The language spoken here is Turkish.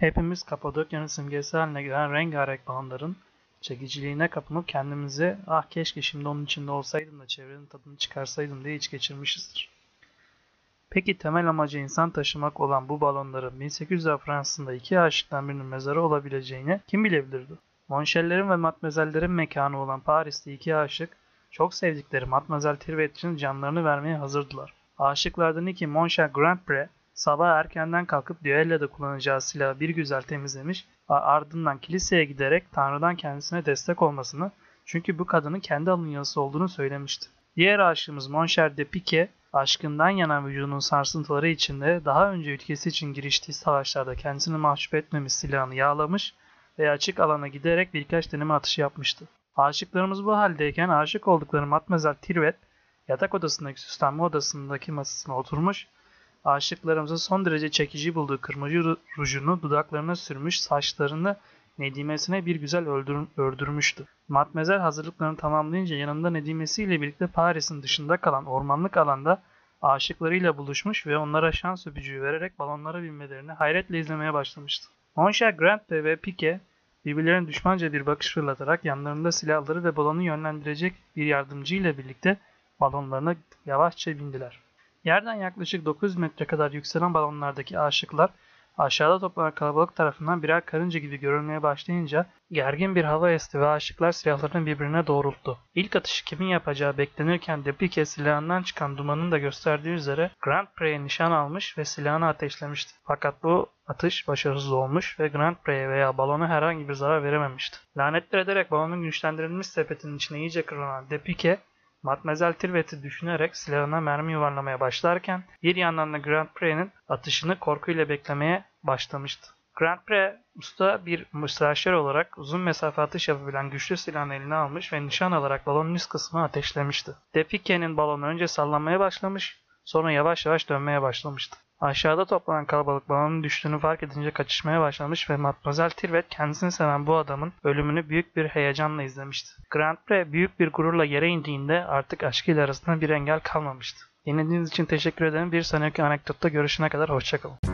Hepimiz Kapadokya'nın simgesi haline gelen rengarenk balonların çekiciliğine kapılıp kendimizi ah keşke şimdi onun içinde olsaydım da çevrenin tadını çıkarsaydım diye iç geçirmişizdir. Peki temel amacı insan taşımak olan bu balonların 1800'ler Fransa'sında iki aşıktan birinin mezarı olabileceğini kim bilebilirdi? Monşellerin ve Matmazellerin mekanı olan Paris'te iki aşık çok sevdikleri Matmazel Tirvet için canlarını vermeye hazırdılar. Aşıklardan iki Monşel Grandpré sabah erkenden kalkıp düelloda kullanacağı silahı bir güzel temizlemiş ve ardından kiliseye giderek Tanrı'dan kendisine destek olmasını çünkü bu kadının kendi alın yazısı olduğunu söylemişti. Diğer aşığımız Monşer de Pique, aşkından yanan vücudunun sarsıntıları içinde daha önce ülkesi için giriştiği savaşlarda kendisini mahcup etmemiş silahını yağlamış ve açık alana giderek birkaç deneme atışı yapmıştı. Aşıklarımız bu haldeyken aşık oldukları Matmazel Tirvet, yatak odasındaki süslenme odasındaki masasına oturmuş, aşıklarımızın son derece çekici bulduğu kırmızı rujunu dudaklarına sürmüş, saçlarını Nedimesine bir güzel öldür ördürmüştü. Matmazel hazırlıklarını tamamlayınca yanında Nedimesiyle birlikte Paris'in dışında kalan ormanlık alanda aşıklarıyla buluşmuş ve onlara şans öpücüğü vererek balonlara binmelerini hayretle izlemeye başlamıştı. Moncher Grant ve Pique birbirlerine düşmanca bir bakış fırlatarak yanlarında silahları ve balonu yönlendirecek bir yardımcı ile birlikte balonlarına yavaşça bindiler. Yerden yaklaşık 900 metre kadar yükselen balonlardaki aşıklar aşağıda toplanan kalabalık tarafından birer karınca gibi görülmeye başlayınca gergin bir hava esti ve aşıklar silahlarını birbirine doğrulttu. İlk atışı kimin yapacağı beklenirken Depike silahından çıkan dumanın da gösterdiği üzere Grand Prix'e nişan almış ve silahını ateşlemişti. Fakat bu atış başarısız olmuş ve Grand Prix'e veya balona herhangi bir zarar verememişti. Lanetler ederek balonun güçlendirilmiş sepetinin içine iyice kırılan Depike Matmazel Tirvet'i düşünerek silahına mermi yuvarlamaya başlarken bir yandan da Grand Prix'nin atışını korkuyla beklemeye başlamıştı. Grand Prix usta bir müstahşer olarak uzun mesafe atış yapabilen güçlü silahını eline almış ve nişan alarak balonun üst kısmını ateşlemişti. Depike'nin balonu önce sallanmaya başlamış, sonra yavaş yavaş dönmeye başlamıştı. Aşağıda toplanan kalabalık balonun düştüğünü fark edince kaçışmaya başlamış ve Matmazel Tirvet kendisini seven bu adamın ölümünü büyük bir heyecanla izlemişti. Grand Prix büyük bir gururla yere indiğinde artık aşkıyla arasında bir engel kalmamıştı. Dinlediğiniz için teşekkür ederim. Bir sonraki anekdotta görüşene kadar hoşçakalın.